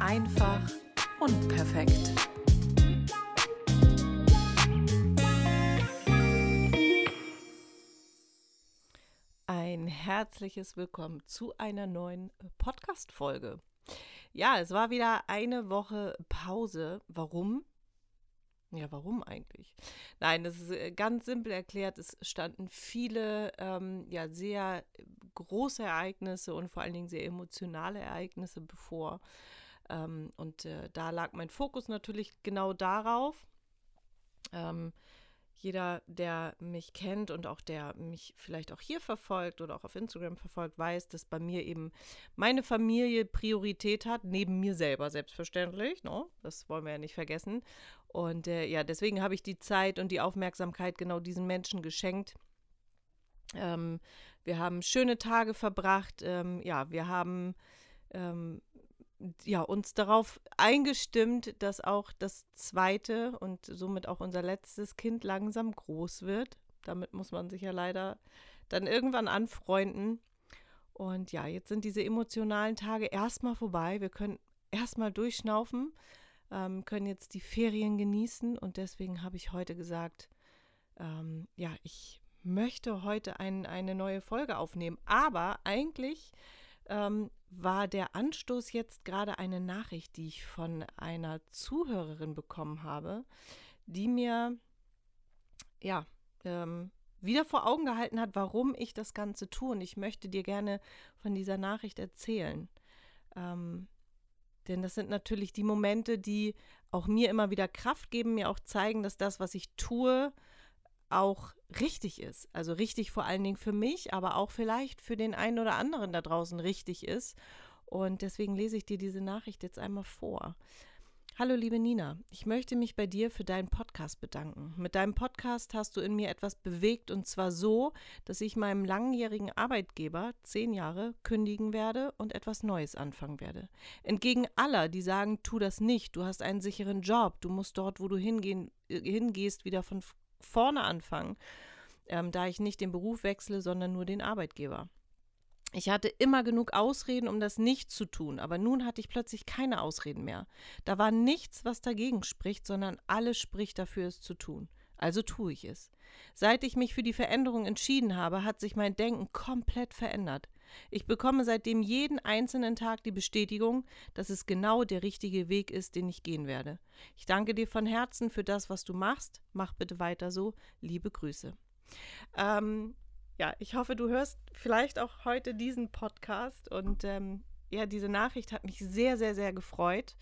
Einfach und perfekt. Ein herzliches Willkommen zu einer neuen Podcast-Folge. Ja, es war wieder eine Woche Pause. Warum? Ja, warum eigentlich? Nein, das ist äh, ganz simpel erklärt. Es standen viele ähm, ja, sehr große Ereignisse und vor allen Dingen sehr emotionale Ereignisse bevor. Ähm, und äh, da lag mein Fokus natürlich genau darauf. Ähm, jeder, der mich kennt und auch der mich vielleicht auch hier verfolgt oder auch auf Instagram verfolgt, weiß, dass bei mir eben meine Familie Priorität hat, neben mir selber selbstverständlich. No? Ne? Das wollen wir ja nicht vergessen. Und äh, ja, deswegen habe ich die Zeit und die Aufmerksamkeit genau diesen Menschen geschenkt. Ähm, wir haben schöne Tage verbracht. Ähm, ja, wir haben ähm, ja, uns darauf eingestimmt, dass auch das zweite und somit auch unser letztes Kind langsam groß wird. Damit muss man sich ja leider dann irgendwann anfreunden. Und ja, jetzt sind diese emotionalen Tage erstmal vorbei. Wir können erstmal durchschnaufen, ähm, können jetzt die Ferien genießen. Und deswegen habe ich heute gesagt, ähm, ja, ich möchte heute ein, eine neue Folge aufnehmen. Aber eigentlich ähm, war der Anstoß jetzt gerade eine Nachricht, die ich von einer Zuhörerin bekommen habe, die mir ja ähm, wieder vor Augen gehalten hat, warum ich das Ganze tue. Und ich möchte dir gerne von dieser Nachricht erzählen. Ähm, denn das sind natürlich die Momente, die auch mir immer wieder Kraft geben, mir auch zeigen, dass das, was ich tue, auch richtig ist. Also richtig vor allen Dingen für mich, aber auch vielleicht für den einen oder anderen da draußen richtig ist. Und deswegen lese ich dir diese Nachricht jetzt einmal vor. Hallo liebe Nina, ich möchte mich bei dir für deinen Podcast bedanken. Mit deinem Podcast hast du in mir etwas bewegt und zwar so, dass ich meinem langjährigen Arbeitgeber zehn Jahre kündigen werde und etwas Neues anfangen werde. Entgegen aller, die sagen, tu das nicht, du hast einen sicheren Job, du musst dort, wo du hingehen, äh, hingehst, wieder von vorne anfangen, ähm, da ich nicht den Beruf wechsle, sondern nur den Arbeitgeber. Ich hatte immer genug Ausreden, um das nicht zu tun, aber nun hatte ich plötzlich keine Ausreden mehr. Da war nichts, was dagegen spricht, sondern alles spricht dafür, es zu tun. Also tue ich es. Seit ich mich für die Veränderung entschieden habe, hat sich mein Denken komplett verändert. Ich bekomme seitdem jeden einzelnen Tag die Bestätigung, dass es genau der richtige Weg ist, den ich gehen werde. Ich danke dir von Herzen für das, was du machst. Mach bitte weiter so. Liebe Grüße. Ähm, ja, ich hoffe, du hörst vielleicht auch heute diesen Podcast und ähm, ja, diese Nachricht hat mich sehr, sehr, sehr gefreut.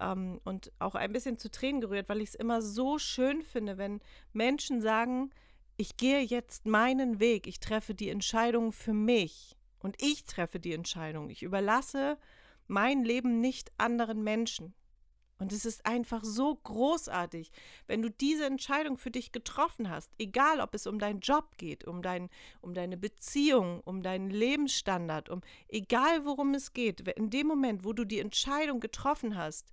Ähm, und auch ein bisschen zu Tränen gerührt, weil ich es immer so schön finde, wenn Menschen sagen, ich gehe jetzt meinen Weg, ich treffe die Entscheidung für mich. Und ich treffe die Entscheidung. Ich überlasse mein Leben nicht anderen Menschen. Und es ist einfach so großartig, wenn du diese Entscheidung für dich getroffen hast, egal ob es um deinen Job geht, um, dein, um deine Beziehung, um deinen Lebensstandard, um egal worum es geht, in dem Moment, wo du die Entscheidung getroffen hast,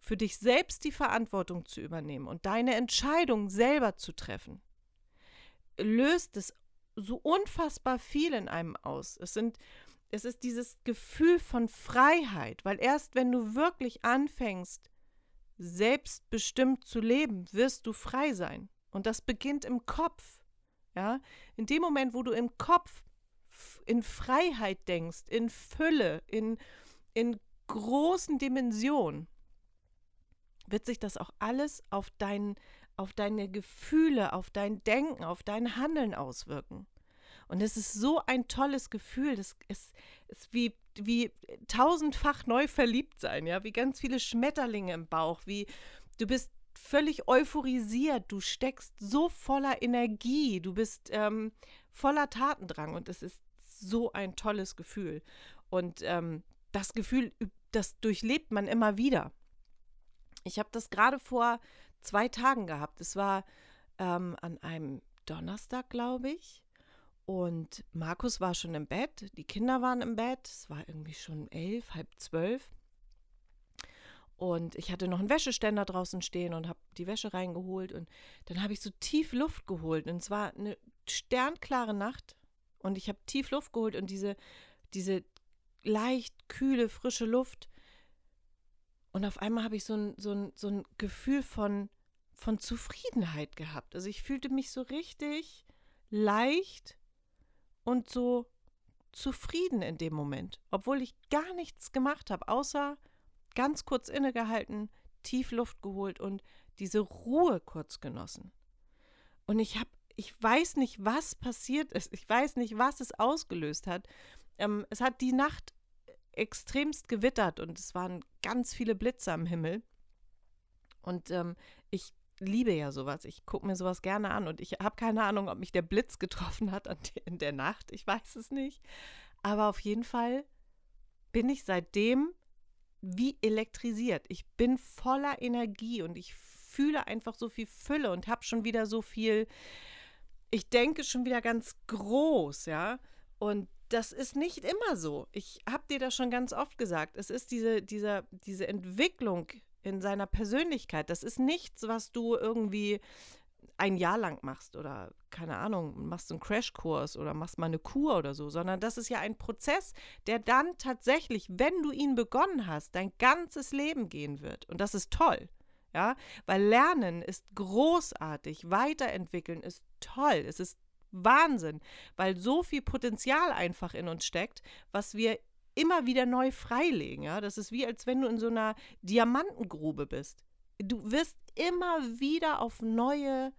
für dich selbst die Verantwortung zu übernehmen und deine Entscheidung selber zu treffen, löst es so unfassbar viel in einem aus. Es sind es ist dieses Gefühl von Freiheit, weil erst wenn du wirklich anfängst, selbstbestimmt zu leben, wirst du frei sein. Und das beginnt im Kopf. Ja, in dem Moment, wo du im Kopf in Freiheit denkst, in Fülle, in, in großen Dimensionen, wird sich das auch alles auf dein, auf deine Gefühle, auf dein Denken, auf dein Handeln auswirken. Und es ist so ein tolles Gefühl. Das ist, ist wie, wie tausendfach neu verliebt sein, ja, wie ganz viele Schmetterlinge im Bauch, wie du bist völlig euphorisiert, du steckst so voller Energie, du bist ähm, voller Tatendrang und es ist so ein tolles Gefühl. Und ähm, das Gefühl, das durchlebt man immer wieder. Ich habe das gerade vor zwei Tagen gehabt. Es war ähm, an einem Donnerstag, glaube ich. Und Markus war schon im Bett, die Kinder waren im Bett, es war irgendwie schon elf, halb zwölf. Und ich hatte noch einen Wäscheständer draußen stehen und habe die Wäsche reingeholt. Und dann habe ich so tief Luft geholt. Und es war eine sternklare Nacht. Und ich habe tief Luft geholt und diese, diese leicht kühle, frische Luft Und auf einmal habe ich so ein, so, ein, so ein Gefühl von, von Zufriedenheit gehabt. Also ich fühlte mich so richtig leicht und so zufrieden in dem Moment, obwohl ich gar nichts gemacht habe, außer ganz kurz innegehalten, tief Luft geholt und diese Ruhe kurz genossen. Und ich habe, ich weiß nicht, was passiert ist. Ich weiß nicht, was es ausgelöst hat. Ähm, es hat die Nacht extremst gewittert und es waren ganz viele Blitze am Himmel. Und ähm, ich liebe ja sowas. Ich gucke mir sowas gerne an und ich habe keine Ahnung, ob mich der Blitz getroffen hat in der Nacht. Ich weiß es nicht. Aber auf jeden Fall bin ich seitdem wie elektrisiert. Ich bin voller Energie und ich fühle einfach so viel Fülle und habe schon wieder so viel, ich denke schon wieder ganz groß, ja. Und das ist nicht immer so. Ich habe dir das schon ganz oft gesagt. Es ist diese, dieser, diese Entwicklung in seiner Persönlichkeit. Das ist nichts, was du irgendwie ein Jahr lang machst oder keine Ahnung, machst einen Crashkurs oder machst mal eine Kur oder so, sondern das ist ja ein Prozess, der dann tatsächlich, wenn du ihn begonnen hast, dein ganzes Leben gehen wird. Und das ist toll. Ja, weil Lernen ist großartig, weiterentwickeln ist toll, es ist Wahnsinn, weil so viel Potenzial einfach in uns steckt, was wir immer wieder neu freilegen. Ja? Das ist wie, als wenn du in so einer Diamantengrube bist. Du wirst immer wieder auf neue,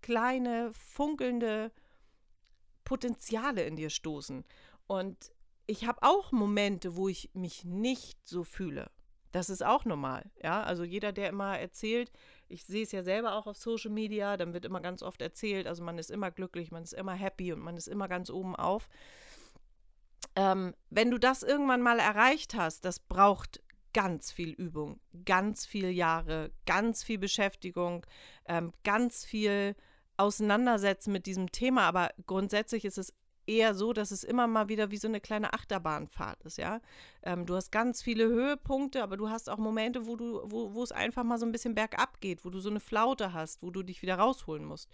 kleine, funkelnde Potenziale in dir stoßen. Und ich habe auch Momente, wo ich mich nicht so fühle. Das ist auch normal, ja. Also jeder, der immer erzählt, ich sehe es ja selber auch auf Social Media, dann wird immer ganz oft erzählt, also man ist immer glücklich, man ist immer happy und man ist immer ganz oben auf ähm, wenn du das irgendwann mal erreicht hast, das braucht ganz viel Übung, ganz viele Jahre, ganz viel Beschäftigung, ähm, ganz viel Auseinandersetzen mit diesem Thema. Aber grundsätzlich ist es eher so, dass es immer mal wieder wie so eine kleine Achterbahnfahrt ist, ja. Ähm, du hast ganz viele Höhepunkte, aber du hast auch Momente, wo du, wo, es einfach mal so ein bisschen bergab geht, wo du so eine Flaute hast, wo du dich wieder rausholen musst.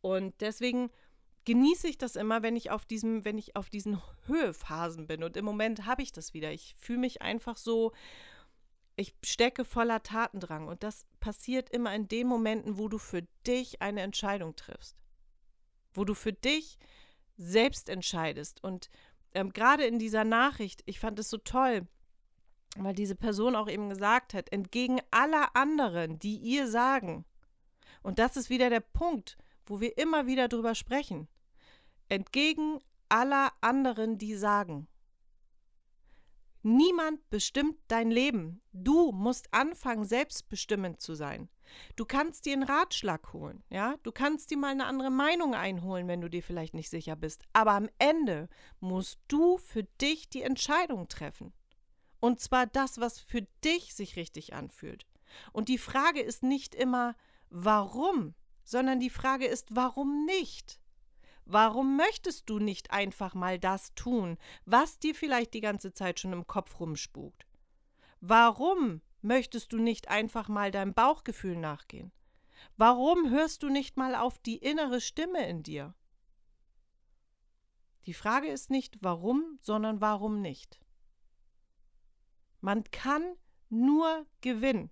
Und deswegen genieße ich das immer, wenn ich auf diesem, wenn ich auf diesen Höhephasen bin. Und im Moment habe ich das wieder. Ich fühle mich einfach so, ich stecke voller Tatendrang. Und das passiert immer in den Momenten, wo du für dich eine Entscheidung triffst. Wo du für dich selbst entscheidest. Und ähm, gerade in dieser Nachricht, ich fand es so toll, weil diese Person auch eben gesagt hat, entgegen aller anderen, die ihr sagen. Und das ist wieder der Punkt, wo wir immer wieder drüber sprechen. Entgegen aller anderen, die sagen. Niemand bestimmt dein Leben. Du musst anfangen, selbstbestimmend zu sein. Du kannst dir einen Ratschlag holen, ja? Du kannst dir mal eine andere Meinung einholen, wenn du dir vielleicht nicht sicher bist. Aber am Ende musst du für dich die Entscheidung treffen. Und zwar das, was für dich sich richtig anfühlt. Und die Frage ist nicht immer, warum, sondern die Frage ist, warum nicht? Warum möchtest du nicht einfach mal das tun, was dir vielleicht die ganze Zeit schon im Kopf rumspukt? Warum möchtest du nicht einfach mal deinem Bauchgefühl nachgehen? Warum hörst du nicht mal auf die innere Stimme in dir? Die Frage ist nicht warum, sondern warum nicht. Man kann nur gewinnen.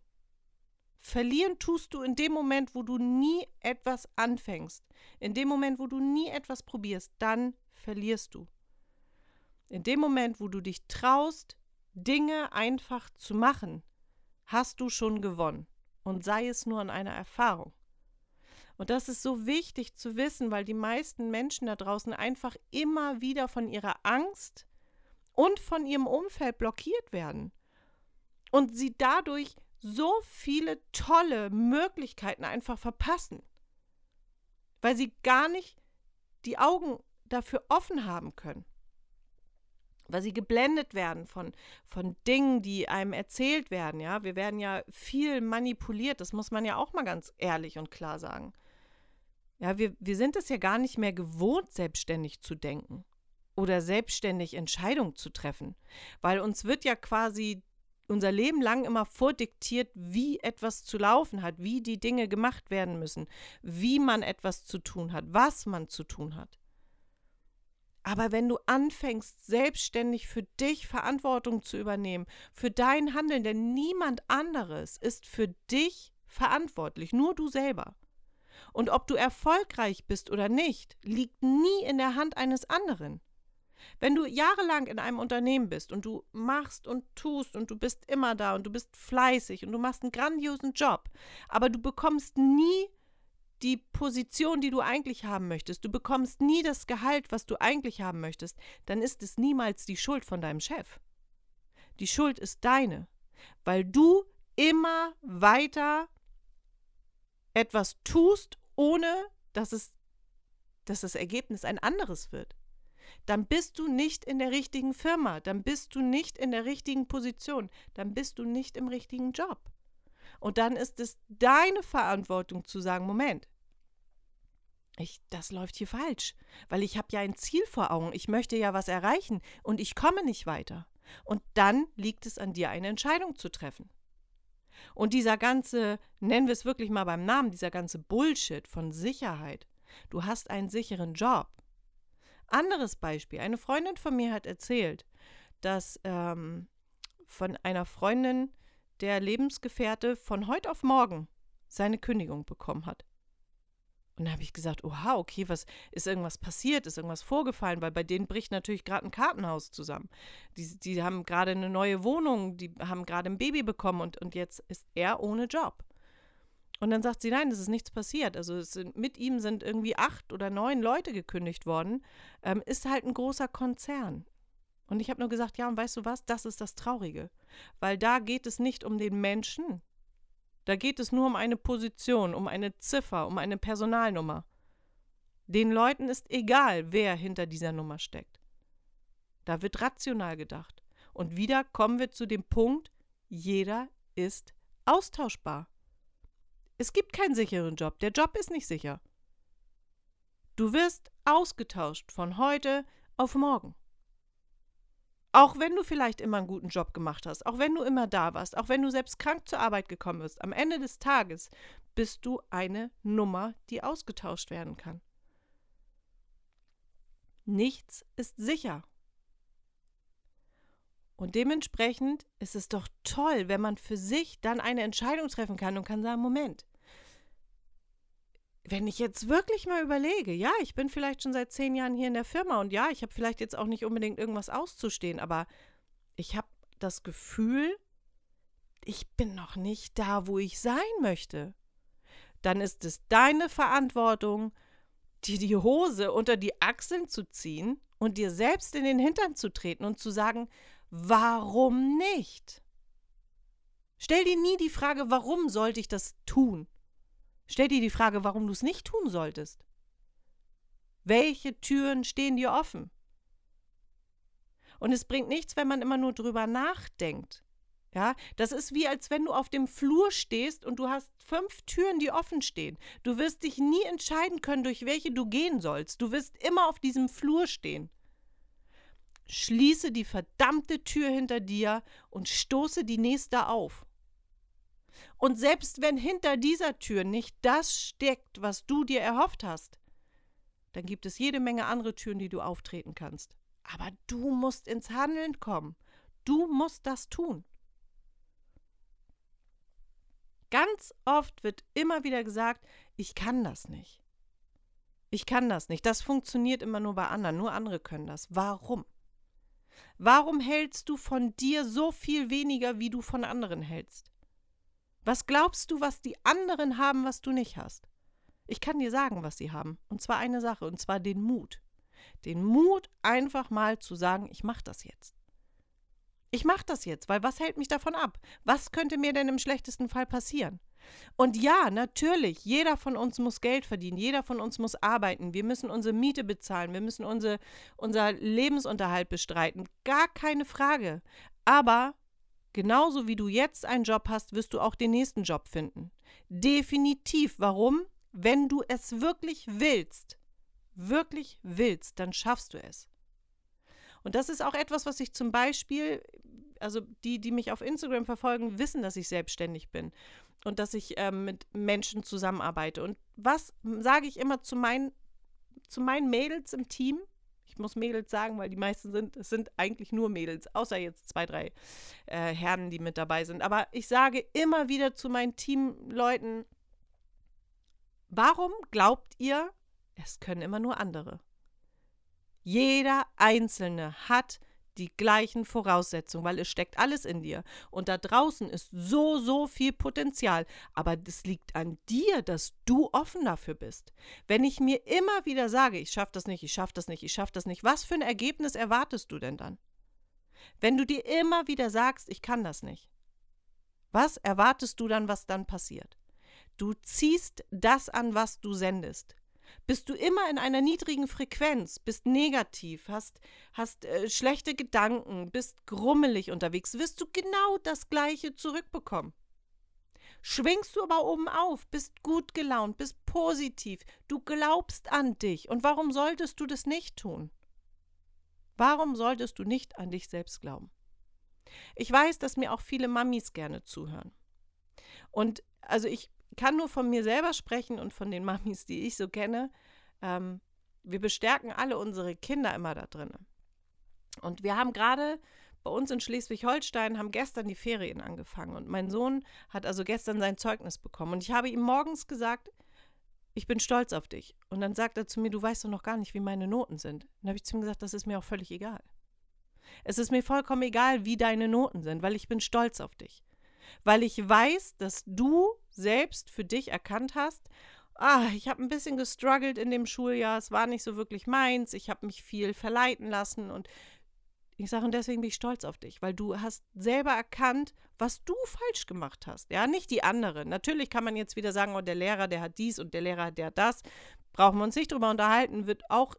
Verlieren tust du in dem Moment, wo du nie etwas anfängst. In dem Moment, wo du nie etwas probierst, dann verlierst du. In dem Moment, wo du dich traust, Dinge einfach zu machen, hast du schon gewonnen. Und sei es nur an einer Erfahrung. Und das ist so wichtig zu wissen, weil die meisten Menschen da draußen einfach immer wieder von ihrer Angst und von ihrem Umfeld blockiert werden. Und sie dadurch so viele tolle Möglichkeiten einfach verpassen, weil sie gar nicht die Augen dafür offen haben können, weil sie geblendet werden von, von Dingen, die einem erzählt werden. Ja, wir werden ja viel manipuliert, das muss man ja auch mal ganz ehrlich und klar sagen. Ja, wir, wir sind es ja gar nicht mehr gewohnt, selbstständig zu denken oder selbstständig Entscheidungen zu treffen, weil uns wird ja quasi unser Leben lang immer vordiktiert, wie etwas zu laufen hat, wie die Dinge gemacht werden müssen, wie man etwas zu tun hat, was man zu tun hat. Aber wenn du anfängst, selbstständig für dich Verantwortung zu übernehmen, für dein Handeln, denn niemand anderes ist für dich verantwortlich, nur du selber. Und ob du erfolgreich bist oder nicht, liegt nie in der Hand eines anderen. Wenn du jahrelang in einem Unternehmen bist und du machst und tust und du bist immer da und du bist fleißig und du machst einen grandiosen Job, aber du bekommst nie die Position, die du eigentlich haben möchtest, du bekommst nie das Gehalt, was du eigentlich haben möchtest, dann ist es niemals die Schuld von deinem Chef. Die Schuld ist deine, weil du immer weiter etwas tust, ohne dass es dass das Ergebnis ein anderes wird dann bist du nicht in der richtigen Firma, dann bist du nicht in der richtigen Position, dann bist du nicht im richtigen Job. Und dann ist es deine Verantwortung zu sagen, Moment, ich, das läuft hier falsch, weil ich habe ja ein Ziel vor Augen, ich möchte ja was erreichen und ich komme nicht weiter. Und dann liegt es an dir, eine Entscheidung zu treffen. Und dieser ganze, nennen wir es wirklich mal beim Namen, dieser ganze Bullshit von Sicherheit. Du hast einen sicheren Job. Anderes Beispiel. Eine Freundin von mir hat erzählt, dass ähm, von einer Freundin der Lebensgefährte von heute auf morgen seine Kündigung bekommen hat. Und da habe ich gesagt, oha, okay, was ist irgendwas passiert, ist irgendwas vorgefallen, weil bei denen bricht natürlich gerade ein Kartenhaus zusammen. Die, die haben gerade eine neue Wohnung, die haben gerade ein Baby bekommen und, und jetzt ist er ohne Job. Und dann sagt sie, nein, es ist nichts passiert. Also sind, mit ihm sind irgendwie acht oder neun Leute gekündigt worden. Ähm, ist halt ein großer Konzern. Und ich habe nur gesagt, ja, und weißt du was, das ist das Traurige. Weil da geht es nicht um den Menschen. Da geht es nur um eine Position, um eine Ziffer, um eine Personalnummer. Den Leuten ist egal, wer hinter dieser Nummer steckt. Da wird rational gedacht. Und wieder kommen wir zu dem Punkt, jeder ist austauschbar. Es gibt keinen sicheren Job. Der Job ist nicht sicher. Du wirst ausgetauscht von heute auf morgen. Auch wenn du vielleicht immer einen guten Job gemacht hast, auch wenn du immer da warst, auch wenn du selbst krank zur Arbeit gekommen bist, am Ende des Tages bist du eine Nummer, die ausgetauscht werden kann. Nichts ist sicher. Und dementsprechend ist es doch toll, wenn man für sich dann eine Entscheidung treffen kann und kann sagen, Moment, wenn ich jetzt wirklich mal überlege, ja, ich bin vielleicht schon seit zehn Jahren hier in der Firma und ja, ich habe vielleicht jetzt auch nicht unbedingt irgendwas auszustehen, aber ich habe das Gefühl, ich bin noch nicht da, wo ich sein möchte. Dann ist es deine Verantwortung, dir die Hose unter die Achseln zu ziehen und dir selbst in den Hintern zu treten und zu sagen, warum nicht? Stell dir nie die Frage, warum sollte ich das tun? Stell dir die Frage, warum du es nicht tun solltest. Welche Türen stehen dir offen? Und es bringt nichts, wenn man immer nur drüber nachdenkt. Ja, das ist wie als wenn du auf dem Flur stehst und du hast fünf Türen, die offen stehen. Du wirst dich nie entscheiden können, durch welche du gehen sollst. Du wirst immer auf diesem Flur stehen. Schließe die verdammte Tür hinter dir und stoße die nächste auf. Und selbst wenn hinter dieser Tür nicht das steckt, was du dir erhofft hast, dann gibt es jede Menge andere Türen, die du auftreten kannst. Aber du musst ins Handeln kommen. Du musst das tun. Ganz oft wird immer wieder gesagt, ich kann das nicht. Ich kann das nicht. Das funktioniert immer nur bei anderen. Nur andere können das. Warum? Warum hältst du von dir so viel weniger, wie du von anderen hältst? Was glaubst du, was die anderen haben, was du nicht hast? Ich kann dir sagen, was sie haben. Und zwar eine Sache, und zwar den Mut. Den Mut, einfach mal zu sagen, ich mache das jetzt. Ich mache das jetzt, weil was hält mich davon ab? Was könnte mir denn im schlechtesten Fall passieren? Und ja, natürlich, jeder von uns muss Geld verdienen, jeder von uns muss arbeiten, wir müssen unsere Miete bezahlen, wir müssen unsere, unser Lebensunterhalt bestreiten, gar keine Frage. Aber Genauso wie du jetzt einen Job hast, wirst du auch den nächsten Job finden. Definitiv. Warum? Wenn du es wirklich willst, wirklich willst, dann schaffst du es. Und das ist auch etwas, was ich zum Beispiel, also die, die mich auf Instagram verfolgen, wissen, dass ich selbstständig bin und dass ich ähm, mit Menschen zusammenarbeite. Und was sage ich immer zu meinen, zu meinen Mädels im Team? Ich muss Mädels sagen, weil die meisten sind, es sind eigentlich nur Mädels, außer jetzt zwei, drei äh, Herren, die mit dabei sind. Aber ich sage immer wieder zu meinen Teamleuten, warum glaubt ihr, es können immer nur andere? Jeder Einzelne hat die gleichen Voraussetzungen, weil es steckt alles in dir. Und da draußen ist so, so viel Potenzial. Aber das liegt an dir, dass du offen dafür bist. Wenn ich mir immer wieder sage, ich schaffe das nicht, ich schaffe das nicht, ich schaffe das nicht, was für ein Ergebnis erwartest du denn dann? Wenn du dir immer wieder sagst, ich kann das nicht, was erwartest du dann, was dann passiert? Du ziehst das an, was du sendest bist du immer in einer niedrigen Frequenz, bist negativ, hast, hast äh, schlechte Gedanken, bist grummelig unterwegs, wirst du genau das Gleiche zurückbekommen. Schwingst du aber oben auf, bist gut gelaunt, bist positiv, du glaubst an dich. Und warum solltest du das nicht tun? Warum solltest du nicht an dich selbst glauben? Ich weiß, dass mir auch viele Mamis gerne zuhören. Und also ich kann nur von mir selber sprechen und von den Mamis, die ich so kenne. Ähm, wir bestärken alle unsere Kinder immer da drin. Und wir haben gerade bei uns in Schleswig-Holstein haben gestern die Ferien angefangen und mein Sohn hat also gestern sein Zeugnis bekommen und ich habe ihm morgens gesagt, ich bin stolz auf dich. Und dann sagt er zu mir, du weißt doch noch gar nicht, wie meine Noten sind. Dann habe ich zu ihm gesagt, das ist mir auch völlig egal. Es ist mir vollkommen egal, wie deine Noten sind, weil ich bin stolz auf dich. Weil ich weiß, dass du selbst für dich erkannt hast, ah, ich habe ein bisschen gestruggelt in dem Schuljahr, es war nicht so wirklich meins, ich habe mich viel verleiten lassen und ich sage, und deswegen bin ich stolz auf dich, weil du hast selber erkannt, was du falsch gemacht hast. Ja, nicht die anderen. Natürlich kann man jetzt wieder sagen, oh, der Lehrer, der hat dies und der Lehrer, der hat das. Brauchen wir uns nicht drüber unterhalten, wird auch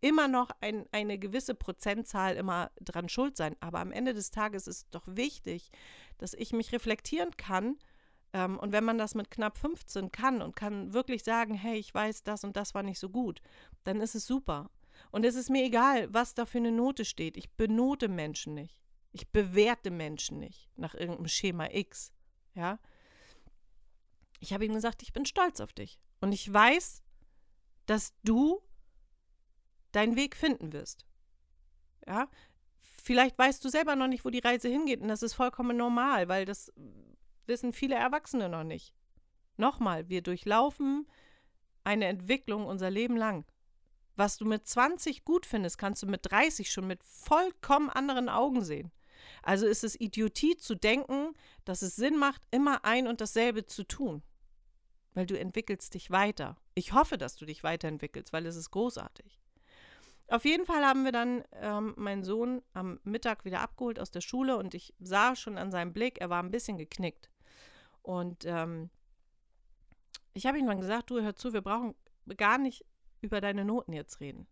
immer noch ein, eine gewisse Prozentzahl immer dran schuld sein. Aber am Ende des Tages ist es doch wichtig, dass ich mich reflektieren kann ähm, und wenn man das mit knapp 15 kann und kann wirklich sagen, hey, ich weiß, das und das war nicht so gut, dann ist es super. Und es ist mir egal, was da für eine Note steht. Ich benote Menschen nicht. Ich bewerte Menschen nicht nach irgendeinem Schema X. Ja. Ich habe ihm gesagt, ich bin stolz auf dich. Und ich weiß, dass du deinen Weg finden wirst. Ja. Vielleicht weißt du selber noch nicht, wo die Reise hingeht. Und das ist vollkommen normal, weil das wissen viele Erwachsene noch nicht. Nochmal, wir durchlaufen eine Entwicklung unser Leben lang. Was du mit 20 gut findest, kannst du mit 30 schon mit vollkommen anderen Augen sehen. Also ist es Idiotie zu denken, dass es Sinn macht, immer ein und dasselbe zu tun. Weil du entwickelst dich weiter. Ich hoffe, dass du dich weiterentwickelst, weil es ist großartig. Auf jeden Fall haben wir dann ähm, meinen Sohn am Mittag wieder abgeholt aus der Schule und ich sah schon an seinem Blick, er war ein bisschen geknickt. Und ähm, ich habe ihm dann gesagt, du hör zu, wir brauchen gar nicht über deine Noten jetzt reden.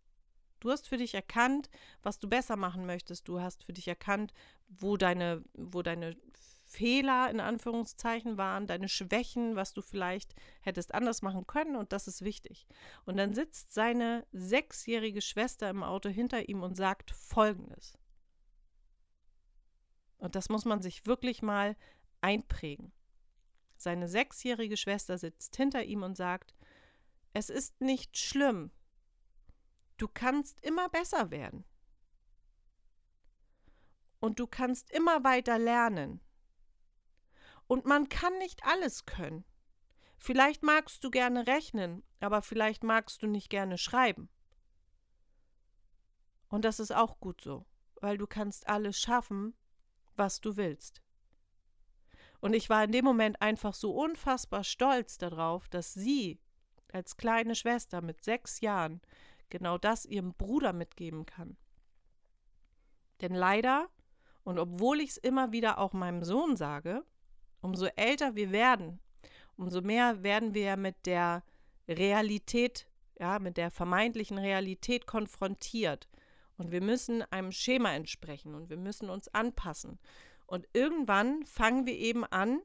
Du hast für dich erkannt, was du besser machen möchtest. Du hast für dich erkannt, wo deine, wo deine Fehler in Anführungszeichen waren, deine Schwächen, was du vielleicht hättest anders machen können und das ist wichtig. Und dann sitzt seine sechsjährige Schwester im Auto hinter ihm und sagt Folgendes. Und das muss man sich wirklich mal einprägen. Seine sechsjährige Schwester sitzt hinter ihm und sagt, es ist nicht schlimm. Du kannst immer besser werden. Und du kannst immer weiter lernen. Und man kann nicht alles können. Vielleicht magst du gerne rechnen, aber vielleicht magst du nicht gerne schreiben. Und das ist auch gut so, weil du kannst alles schaffen, was du willst. Und ich war in dem Moment einfach so unfassbar stolz darauf, dass sie als kleine Schwester mit sechs Jahren genau das ihrem Bruder mitgeben kann. Denn leider, und obwohl ich es immer wieder auch meinem Sohn sage, umso älter wir werden, umso mehr werden wir mit der Realität, ja, mit der vermeintlichen Realität konfrontiert. Und wir müssen einem Schema entsprechen und wir müssen uns anpassen. Und irgendwann fangen wir eben an,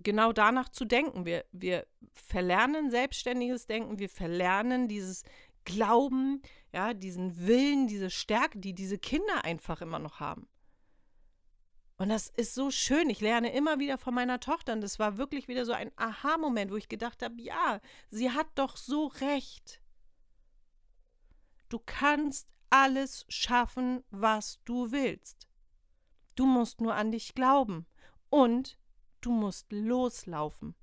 genau danach zu denken. Wir, wir verlernen selbstständiges Denken, wir verlernen dieses Glauben, ja, diesen Willen, diese Stärke, die diese Kinder einfach immer noch haben. Und das ist so schön. Ich lerne immer wieder von meiner Tochter. Und das war wirklich wieder so ein Aha-Moment, wo ich gedacht habe, ja, sie hat doch so recht. Du kannst alles schaffen, was du willst. Du musst nur an dich glauben und du musst loslaufen.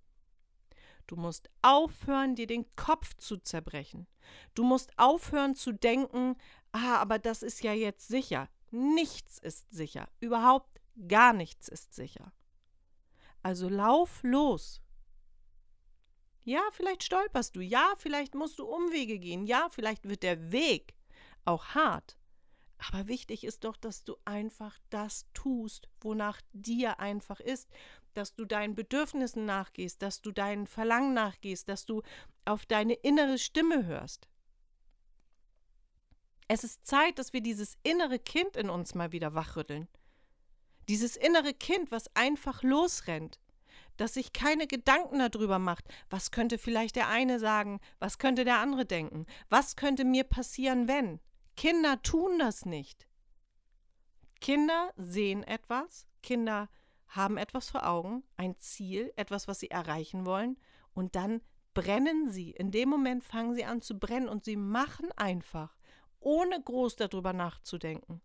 Du musst aufhören, dir den Kopf zu zerbrechen. Du musst aufhören zu denken, ah, aber das ist ja jetzt sicher. Nichts ist sicher. Überhaupt gar nichts ist sicher. Also lauf los. Ja, vielleicht stolperst du. Ja, vielleicht musst du Umwege gehen. Ja, vielleicht wird der Weg auch hart. Aber wichtig ist doch, dass du einfach das tust, wonach dir einfach ist, dass du deinen Bedürfnissen nachgehst, dass du deinen Verlangen nachgehst, dass du auf deine innere Stimme hörst. Es ist Zeit, dass wir dieses innere Kind in uns mal wieder wachrütteln. Dieses innere Kind, was einfach losrennt, das sich keine Gedanken darüber macht, was könnte vielleicht der eine sagen, was könnte der andere denken, was könnte mir passieren, wenn. Kinder tun das nicht. Kinder sehen etwas, Kinder haben etwas vor Augen, ein Ziel, etwas, was sie erreichen wollen, und dann brennen sie. In dem Moment fangen sie an zu brennen und sie machen einfach, ohne groß darüber nachzudenken.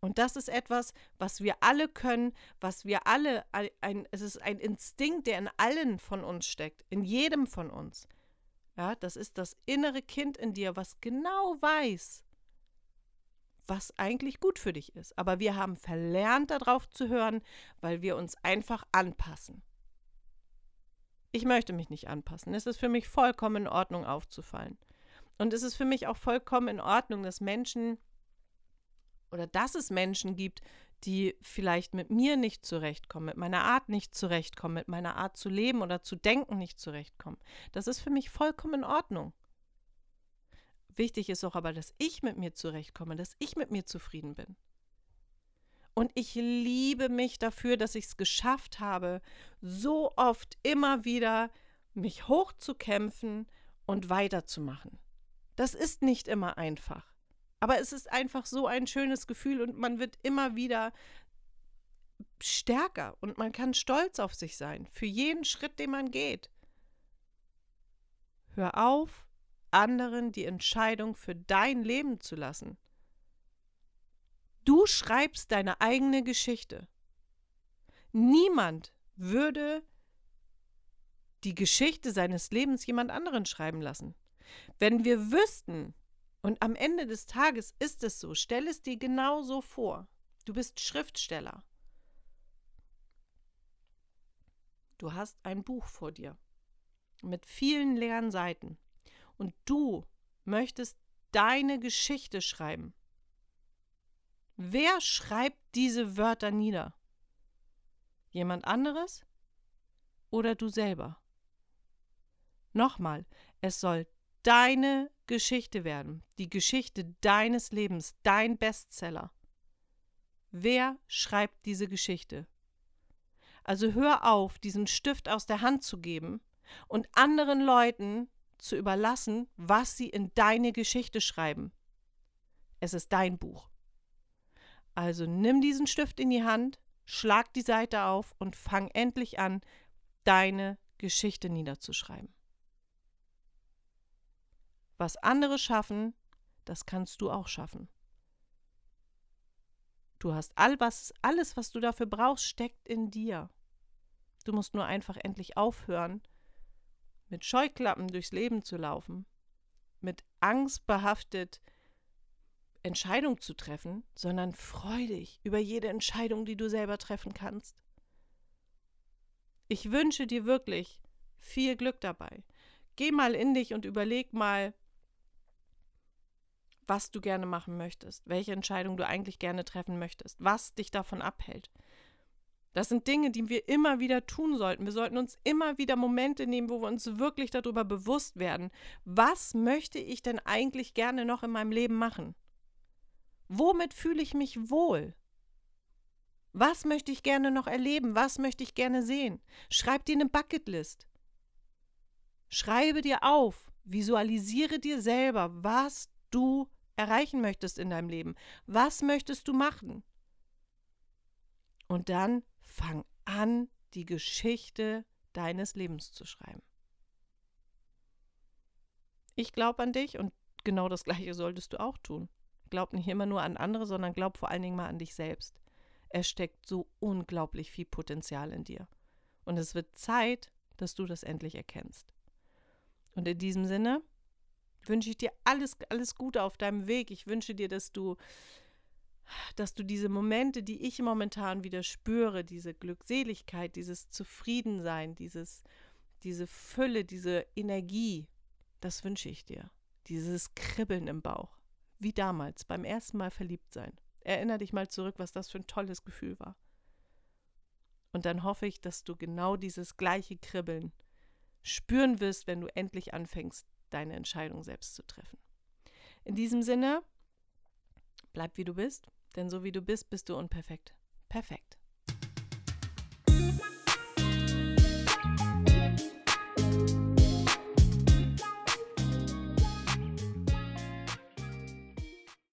Und das ist etwas, was wir alle können, was wir alle, ein, es ist ein Instinkt, der in allen von uns steckt, in jedem von uns. Ja, das ist das innere Kind in dir, was genau weiß, was eigentlich gut für dich ist. Aber wir haben verlernt, darauf zu hören, weil wir uns einfach anpassen. Ich möchte mich nicht anpassen. Es ist für mich vollkommen in Ordnung, aufzufallen. Und es ist für mich auch vollkommen in Ordnung, dass Menschen oder dass es Menschen gibt, die vielleicht mit mir nicht zurechtkommen, mit meiner Art nicht zurechtkommen, mit meiner Art zu leben oder zu denken nicht zurechtkommen. Das ist für mich vollkommen in Ordnung. Wichtig ist auch aber, dass ich mit mir zurechtkomme, dass ich mit mir zufrieden bin. Und ich liebe mich dafür, dass ich es geschafft habe, so oft immer wieder mich hochzukämpfen und weiterzumachen. Das ist nicht immer einfach. Aber es ist einfach so ein schönes Gefühl und man wird immer wieder stärker und man kann stolz auf sich sein für jeden Schritt, den man geht. Hör auf, anderen die Entscheidung für dein Leben zu lassen. Du schreibst deine eigene Geschichte. Niemand würde die Geschichte seines Lebens jemand anderen schreiben lassen. Wenn wir wüssten, und am Ende des Tages ist es so. Stell es dir genau so vor. Du bist Schriftsteller. Du hast ein Buch vor dir mit vielen leeren Seiten und du möchtest deine Geschichte schreiben. Wer schreibt diese Wörter nieder? Jemand anderes oder du selber? Nochmal, es soll deine Geschichte werden, die Geschichte deines Lebens, dein Bestseller. Wer schreibt diese Geschichte? Also hör auf, diesen Stift aus der Hand zu geben und anderen Leuten zu überlassen, was sie in deine Geschichte schreiben. Es ist dein Buch. Also nimm diesen Stift in die Hand, schlag die Seite auf und fang endlich an, deine Geschichte niederzuschreiben. Was andere schaffen, das kannst du auch schaffen. Du hast all was, alles, was du dafür brauchst, steckt in dir. Du musst nur einfach endlich aufhören, mit Scheuklappen durchs Leben zu laufen, mit Angst behaftet Entscheidungen zu treffen, sondern freu dich über jede Entscheidung, die du selber treffen kannst. Ich wünsche dir wirklich viel Glück dabei. Geh mal in dich und überleg mal, was du gerne machen möchtest, welche Entscheidung du eigentlich gerne treffen möchtest, was dich davon abhält. Das sind Dinge, die wir immer wieder tun sollten. Wir sollten uns immer wieder Momente nehmen, wo wir uns wirklich darüber bewusst werden, was möchte ich denn eigentlich gerne noch in meinem Leben machen? Womit fühle ich mich wohl? Was möchte ich gerne noch erleben? Was möchte ich gerne sehen? Schreib dir eine Bucketlist. Schreibe dir auf, visualisiere dir selber, was du erreichen möchtest in deinem Leben. Was möchtest du machen? Und dann fang an, die Geschichte deines Lebens zu schreiben. Ich glaube an dich und genau das Gleiche solltest du auch tun. Glaub nicht immer nur an andere, sondern glaub vor allen Dingen mal an dich selbst. Es steckt so unglaublich viel Potenzial in dir. Und es wird Zeit, dass du das endlich erkennst. Und in diesem Sinne wünsche ich dir alles, alles Gute auf deinem Weg. Ich wünsche dir, dass du, dass du diese Momente, die ich momentan wieder spüre, diese Glückseligkeit, dieses Zufriedensein, dieses, diese Fülle, diese Energie, das wünsche ich dir. Dieses Kribbeln im Bauch. Wie damals, beim ersten Mal verliebt sein. Erinner dich mal zurück, was das für ein tolles Gefühl war. Und dann hoffe ich, dass du genau dieses gleiche Kribbeln spüren wirst, wenn du endlich anfängst, deine Entscheidung selbst zu treffen. In diesem Sinne, bleib wie du bist, denn so wie du bist, bist du unperfekt. Perfekt.